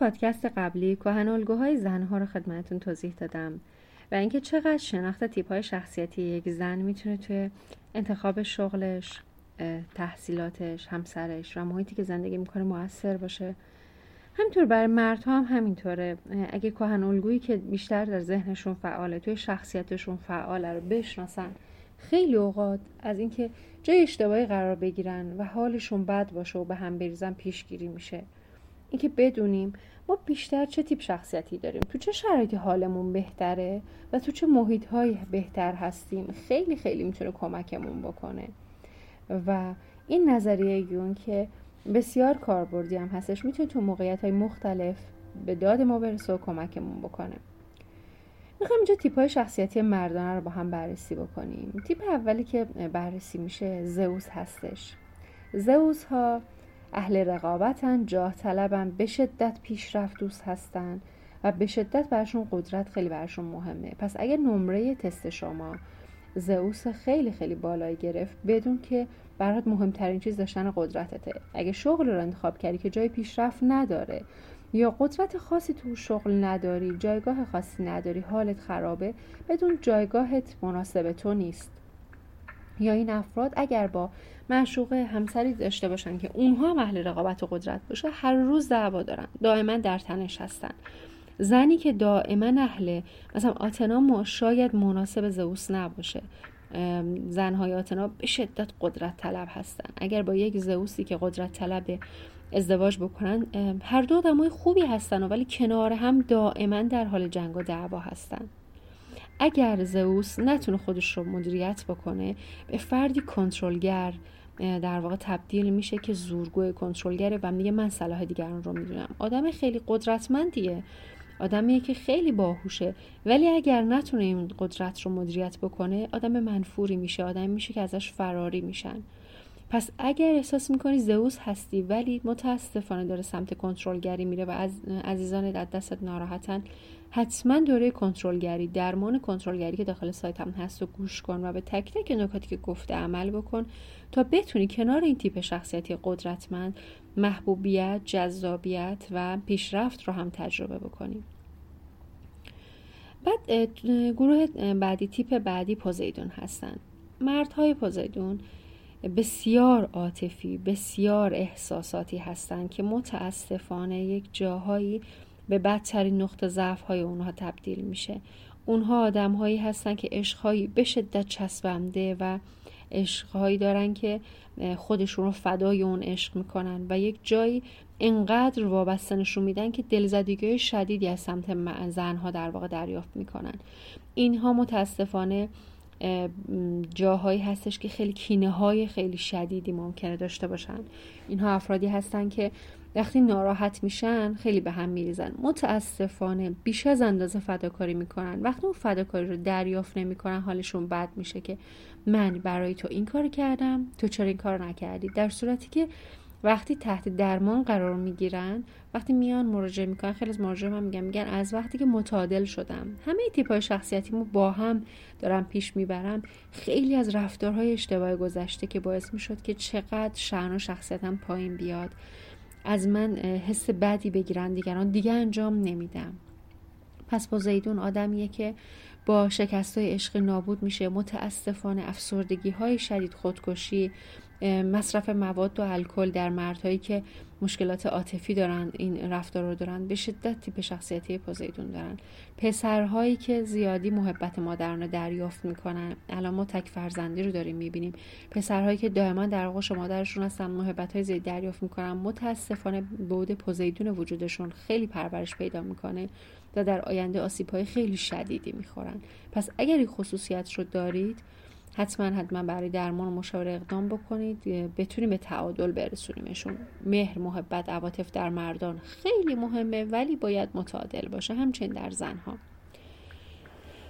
پادکست قبلی کهن الگوهای زنها رو خدمتتون توضیح دادم و اینکه چقدر شناخت تیپ های شخصیتی یک زن می‌تونه توی انتخاب شغلش تحصیلاتش همسرش و محیطی که زندگی می‌کنه موثر باشه. همینطور برای مردها هم همینطوره. اگه کهن الگویی که بیشتر در ذهنشون فعاله توی شخصیتشون فعاله رو بشناسن خیلی اوقات از اینکه جای اشتباهی قرار بگیرن و حالشون بد باشه و به هم بریزن پیشگیری میشه. اینکه بدونیم ما بیشتر چه تیپ شخصیتی داریم تو چه شرایطی حالمون بهتره و تو چه محیط های بهتر هستیم خیلی خیلی می‌تونه کمکمون بکنه. و این نظریه یون که بسیار کاربردی هم هستش می‌تونه تو موقعیت های مختلف به داد ما برسه و کمکمون بکنه. می‌خوایم اینجا تیپ های شخصیتی مردانه رو با هم بررسی بکنیم. تیپ اولی که بررسی میشه زئوس هستش. زئوس ها اهل رقابتن جاه طلبن به شدت پیشرفت دوست هستن و به شدت برشون قدرت خیلی برشون مهمه. پس اگر نمره تست شما زئوس خیلی خیلی بالایی گرفت بدون که برات مهمترین چیز داشتن قدرتته. اگه شغل رو انتخاب کردی که جای پیشرفت نداره یا قدرت خاصی تو شغل نداری جایگاه خاصی نداری حالت خرابه بدون جایگاهت مناسب تو نیست. یا این افراد اگر با معشوقه همسری داشته باشن که اونها اهل رقابت و قدرت باشه هر روز دعوا دارن. دائما در تنش هستن. زنی که دائما اهل مثلا آتنا شاید مناسب زئوس نباشه. زنهای آتنا به شدت قدرت طلب هستن. اگر با یک زئوسی که قدرت طلب ازدواج بکنن هر دو آدمای خوبی هستن ولی کنار هم دائما در حال جنگ و دعوا هستن. اگر زئوس نتونه خودش رو مدیریت بکنه به فردی کنترلگر در واقع تبدیل میشه که زورگوی کنترلگره و میگه من صلاح دیگران رو می‌دونم. آدم خیلی قدرتمندیه. آدمیه که خیلی باهوشه. ولی اگر نتونه این قدرت رو مدیریت بکنه آدم منفوری میشه. آدم میشه که ازش فراری میشن. پس اگر احساس می‌کنی زئوس هستی ولی متاسفانه داره سمت کنترلگری میره و از عزیزان در دستت ناراحتن حتما دوره کنترلگری درمان کنترلگری که داخل سایت هم هست و گوش کن و به تک تک نکاتی که گفته عمل بکن تا بتونی کنار این تیپ شخصیتی قدرتمند محبوبیت جذابیت و پیشرفت رو هم تجربه بکنی. بعد گروه بعدی تیپ بعدی پوزیدون هستن. مردهای پوزیدون بسیار عاطفی بسیار احساساتی هستند که متاسفانه یک جاهایی به بدترین نقطه ضعف های اونها تبدیل میشه. اونها آدم هایی هستن که عشقهایی به شدت چسبنده و عشقهایی دارن که خودشون رو فدای اون عشق می‌کنن و یک جایی انقدر وابسته نشون میدن که دلزدگی شدیدی از سمت زنها در واقع دریافت می‌کنن. اینها متاسفانه جاهایی هستش که خیلی کینه های خیلی شدیدی ممکنه داشته باشن. اینها افرادی هستن که وقتی ناراحت میشن خیلی به هم میریزن. متاسفانه بیش از اندازه فداکاری می‌کنن. وقتی اون فداکاری رو دریافت نمی‌کنن حالشون بد میشه که من برای تو این کار کردم تو چرا این کار نکردی؟ در صورتی که وقتی تحت درمان قرار می‌گیرن وقتی میان مراجعه می‌کنن خیلی از مراجعه هم میگن میگن از وقتی که متعادل شدم. همه تیپ های شخصیتیمو با هم دارم پیش می‌برم خیلی از رفتارهای اشتباه گذشته که باعث می‌شد که چقدر شعن و شخصیتم پایین بیاد. از من حس بدی بگیرن دیگران دیگه انجام نمیدم. پس با زیدون آدمیه که با شکست های عشق نابود میشه. متاسفانه افسردگی های شدید خودکشی مصرف مواد و الکل در مردهایی که مشکلات عاطفی دارن این رفتار رو دارن به شدت تیپ شخصیتی پوزیدون دارن. پسرهایی که زیادی محبت مادرانه دریافت می‌کنن الان ما تک فرزندی رو داریم می‌بینیم. پسرهایی که دائما در آغوش مادرشون هستن محبت های زیادی دریافت می‌کنن. متاسفانه بود پوزیدون وجودشون خیلی پرورش پیدا می‌کنه و در آینده آسیب های خیلی شدیدی می‌خورن. پس اگر این خصوصیت رو دارید حتما حتما برای درمان و مشاوره اقدام بکنید. بتونیم به تعادل برسونیمشون. مهر محبت عواطف در مردان خیلی مهمه ولی باید متعادل باشه. همچنین در زنها.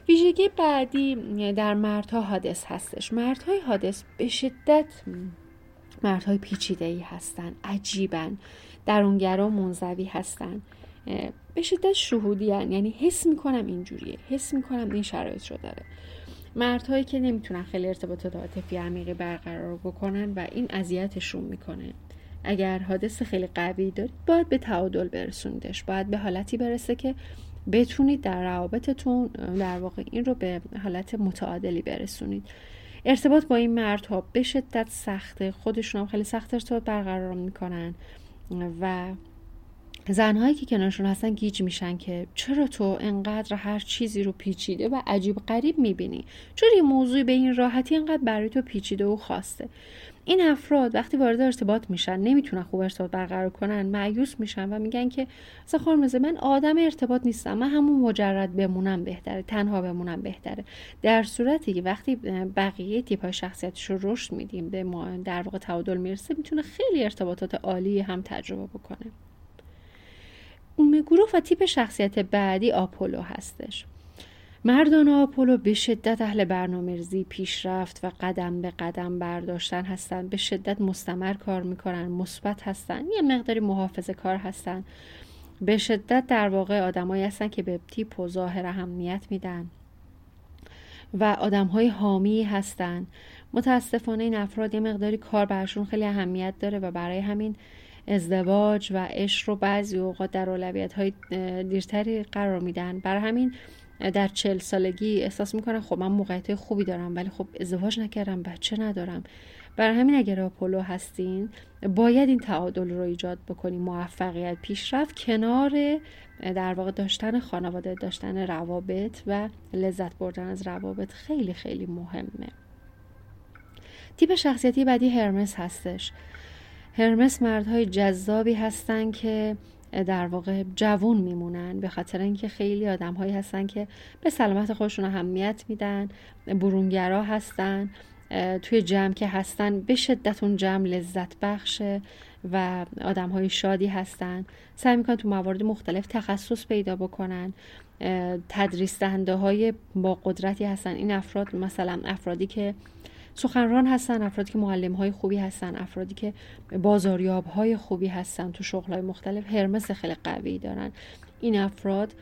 ویژگی بعدی در مردها حادث هستش. مردهای حادث به شدت مردهای پیچیده ای هستن عجیبن درونگرا منزوی هستن. به شدت شهودی یعنی حس می‌کنم اینجوریه. حس می‌کنم این شرایط رو داره. مردهایی که نمی‌تونن خیلی ارتباطات عاطفی عمیقی برقرار بکنن و این اذیتشون می‌کنه. اگر حادث خیلی قوی دارید باید به تعادل برسوندش. باید به حالتی برسه که بتونید در روابطتون در واقع این رو به حالت متعادلی برسونید. ارتباط با این مردها به شدت سخته. خودشون هم خیلی سخت ارتباط برقرار می‌کنن و زنهایی که کنارشون هستن گیج میشن که چرا تو انقدر هر چیزی رو پیچیده و عجیب غریب می‌بینی؟ چرا یه موضوعی به این راحتی انقدر برای تو پیچیده و خواسته این افراد وقتی وارد ارتباط میشن نمی‌تونن خوب ارتباط برقرار کنن معیوس میشن و میگن که مثلا خانم من آدم ارتباط نیستم من همون مجرد بمونم بهتره تنها بمونم بهتره. در صورتی که وقتی بقیه تیپ های شخصیتش رو رشد میدیم به ما در واقع تعادل می‌رسه می‌تونه خیلی ارتباطات عالی هم تجربه بکنه. گروه و تیپ شخصیت بعدی آپولو هستش. مردان آپولو به شدت اهل برنامه ریزی پیشرفت و قدم به قدم برداشتن هستند به شدت مستمر کار می‌کنن مثبت هستن یه مقداری محافظه کار هستن. به شدت در واقع آدمایی هستن که به تیپ و ظاهر اهمیت میدن و آدم های حامی هستن. متاسفانه این افراد یه مقداری کار برشون خیلی اهمیت داره و برای همین ازدواج و عشق رو بعضی اوقات در اولویت های دیرتری قرار میدن. برای همین در چل سالگی احساس می‌کنن خب من موقعیت خوبی دارم ولی خب ازدواج نکردم بچه ندارم. برای همین اگر آپولو هستین باید این تعادل رو ایجاد بکنیم موفقیت پیشرفت کنار در واقع داشتن خانواده داشتن روابط و لذت بردن از روابط خیلی خیلی مهمه. تیپ شخصیتی بعدی هرمس هستش. هرمس مردهای جذابی هستن که در واقع جوون میمونن به خاطر اینکه خیلی آدم هایی هستن که به سلامت خودشون اهمیت میدن برونگرا هستن توی جمع که هستن به شدت اون جمع لذت بخشه و آدم های شادی هستن. سعی می‌کنن تو موارد مختلف تخصص پیدا بکنن. تدریس دهنده های با قدرتی هستن. این افراد مثلا افرادی که سخنران هستن افرادی که معلم های خوبی هستن افرادی که بازاریاب های خوبی هستن تو شغل های مختلف. هرمس خیلی قوی دارن. این افراد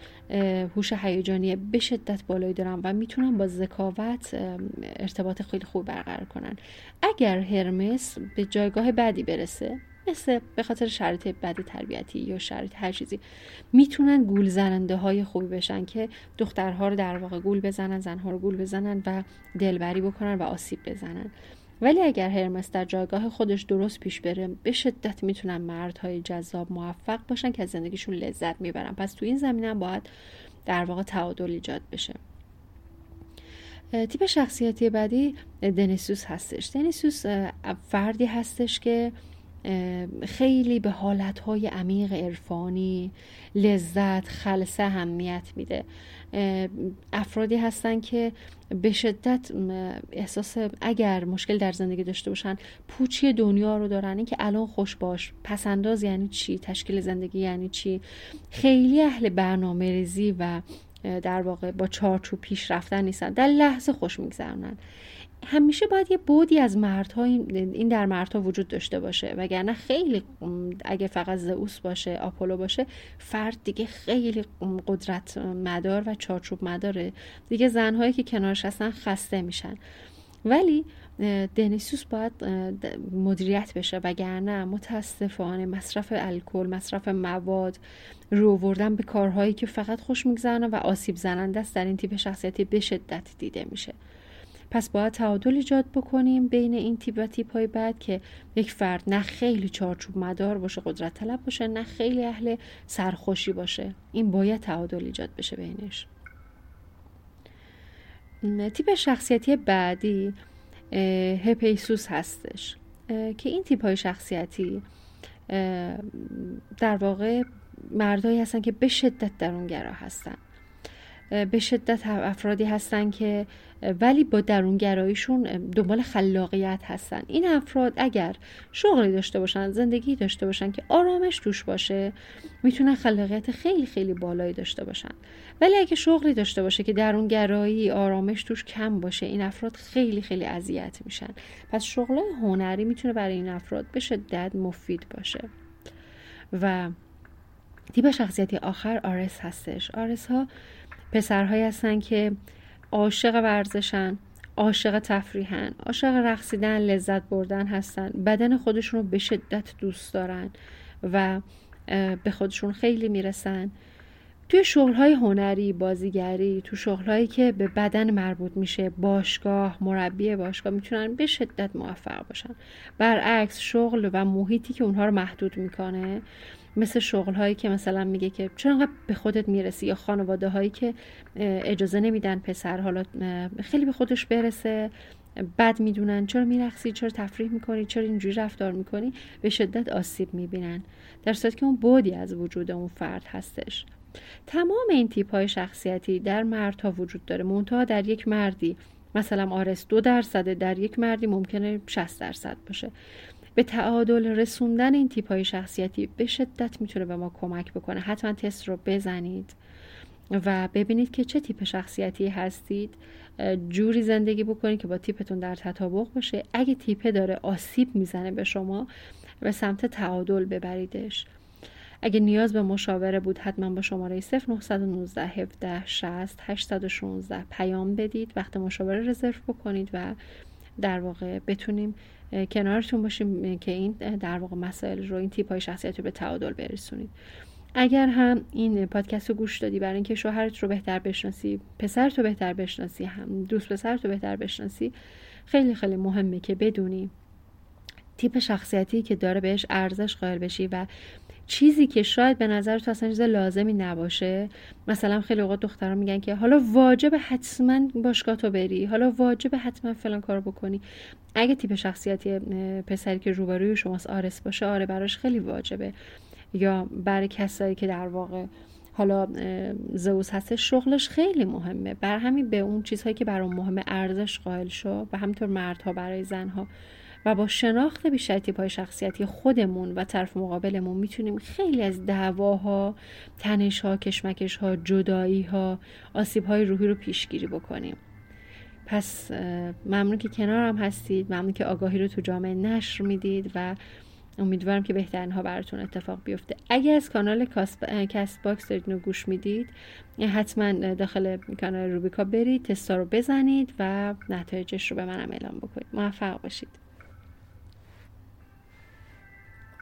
هوش هیجانی به شدت بالایی دارن و می‌تونن با ذکاوت ارتباط خیلی خوب برقرار کنن. اگر هرمس به جایگاه بعدی برسه مثل به خاطر شرایط بد تربیتی یا شرایط هر چیزی می‌تونن گول زننده های خوبی بشن که دخترها رو در واقع گول بزنن زنها رو گول بزنن و دلبری بکنن و آسیب بزنن. ولی اگر هرمس در جایگاه خودش درست پیش بره به شدت می‌تونن مردهای جذاب موفق باشن که از زندگیشون لذت می‌برن. پس تو این زمینه باید در واقع تعادل ایجاد بشه. تیپ شخصیتی بعدی دنیسوس هستش. دنیسوس فردی هستش که خیلی به حالتهای عمیق عرفانی لذت خلصه اهمیت میده. افرادی هستن که به شدت احساس اگر مشکل در زندگی داشته باشن پوچی دنیا رو دارن. این که الان خوش باش پسنداز یعنی چی؟ تشکیل زندگی یعنی چی؟ خیلی اهل برنامه ریزی و در واقع با چارچوب پیش رفتن نیستن. در لحظه خوش میگذرونن. همیشه باید یه بودی از مردها این در مردها وجود داشته باشه. وگرنه خیلی اگه فقط زئوس باشه آپولو باشه فرد دیگه خیلی قدرت مدار و چارچوب مداره. دیگه زنهایی که کنارش هستن خسته میشن. ولی دنیسوس باید مدیریت بشه. وگرنه متاسفانه مصرف الکل مصرف مواد رو به کارهایی که فقط خوش میگذرن و آسیب زننده است در این تیپ شخصیتی به شدت دیده میشه. پس باید تعادل ایجاد بکنیم بین این تیپ و تیپ های بعد که یک فرد نه خیلی چارچوب مدار باشه قدرت طلب باشه نه خیلی اهل سرخوشی باشه. این باید تعادل ایجاد بشه بینش. تیپ شخصیتی بعدی هپیسوس هستش. که این تیپ های شخصیتی در واقع مردایی هستن که به شدت درونگرا هستن. به شدت افرادی هستن که ولی با درونگراییشون دنبال خلاقیت هستن. این افراد اگر شغلی داشته باشن زندگی داشته باشن که آرامش توش باشه می‌تونن خلاقیت خیلی خیلی بالایی داشته باشن. ولی اگه شغلی داشته باشه که درونگرایی آرامش توش کم باشه این افراد خیلی خیلی اذیت میشن. پس شغل هنری می‌تونه برای این افراد به شدت مفید باشه. و تیپ شخصیتی آخر آرس هستش. آرس ها پسرهایی هستن که عاشق ورزشن عاشق تفریحن عاشق رقصیدن لذت بردن هستن. بدن خودشون رو به شدت دوست دارن و به خودشون خیلی می‌رسن. توی شغلهای هنری بازیگری تو شغلهایی که به بدن مربوط میشه باشگاه مربی باشگاه می‌تونن به شدت موفق باشن. برعکس شغل و محیطی که اونها رو محدود می‌کنه مثل شغل هایی که مثلا میگه که چرا به خودت می‌رسی یا خانواده هایی که اجازه نمیدن پسر حالا خیلی به خودش برسه بد می‌دونن چرا میرقصی چرا تفریح می‌کنی چرا اینجوری رفتار می‌کنی به شدت آسیب می‌بینن. در صورتی که اون بودی از وجود اون فرد هستش. تمام این تیپ های شخصیتی در مردها وجود داره. منتها در یک مردی مثلا آرس دو درصده در یک مردی ممکنه 60 درصد باشه. به تعادل رسوندن این تیپ های شخصیتی به شدت می‌تونه به ما کمک بکنه. حتما تست رو بزنید و ببینید که چه تیپ شخصیتی هستید. جوری زندگی بکنید که با تیپتون در تطابق باشه. اگه تیپه داره آسیب می‌زنه به شما به سمت تعادل ببریدش. اگه نیاز به مشاوره بود حتما با شماره 0919 17 60 816 پیام بدید. وقت مشاوره رزرو بکنید و در واقع بتونیم کنارتون باشیم که این در واقع مسائل رو این تیپ های شخصیت رو به تعادل برسونید. اگر هم این پادکست رو گوش دادی برای اینکه شوهرت رو بهتر بشناسی پسرت رو بهتر بشناسی هم دوست پسرت رو بهتر بشناسی خیلی خیلی مهمه که بدونی تیپ شخصیتی که داره بهش ارزش قائل بشی و چیزی که شاید به نظر تو اصلا چیز لازمی نباشه. مثلا خیلی اوقات دخترها میگن که حالا واجب حتما باشگاه تو بری حالا واجب حتما فلان کار بکنی. اگه تیپ شخصیتی پسری که روبروی شماست آرس باشه آره براش خیلی واجبه. یا برای کسایی که در واقع حالا زوس هست شغلش خیلی مهمه. بر همین به اون چیزهایی که برای مهمه ارزش قائل شو. و همینطور مردها برای زنها. و با شناخت بیشتر تیپ شخصیتی خودمون و طرف مقابلمون می‌تونیم خیلی از دعواها تنشها کشمکشها جداییها آسیبهای روحی رو پیشگیری بکنیم. پس ممنون که کنارم هستید. ممنون که آگاهی رو تو جامعه نشر می‌دید و امیدوارم که بهترین ها براتون اتفاق بیفته. اگه از کانال Castbox دارید گوش می‌دید حتما داخل کانال روبیکا برید تستا رو بزنید و نتایجش رو به منم اعلام بکنید. موفق باشید.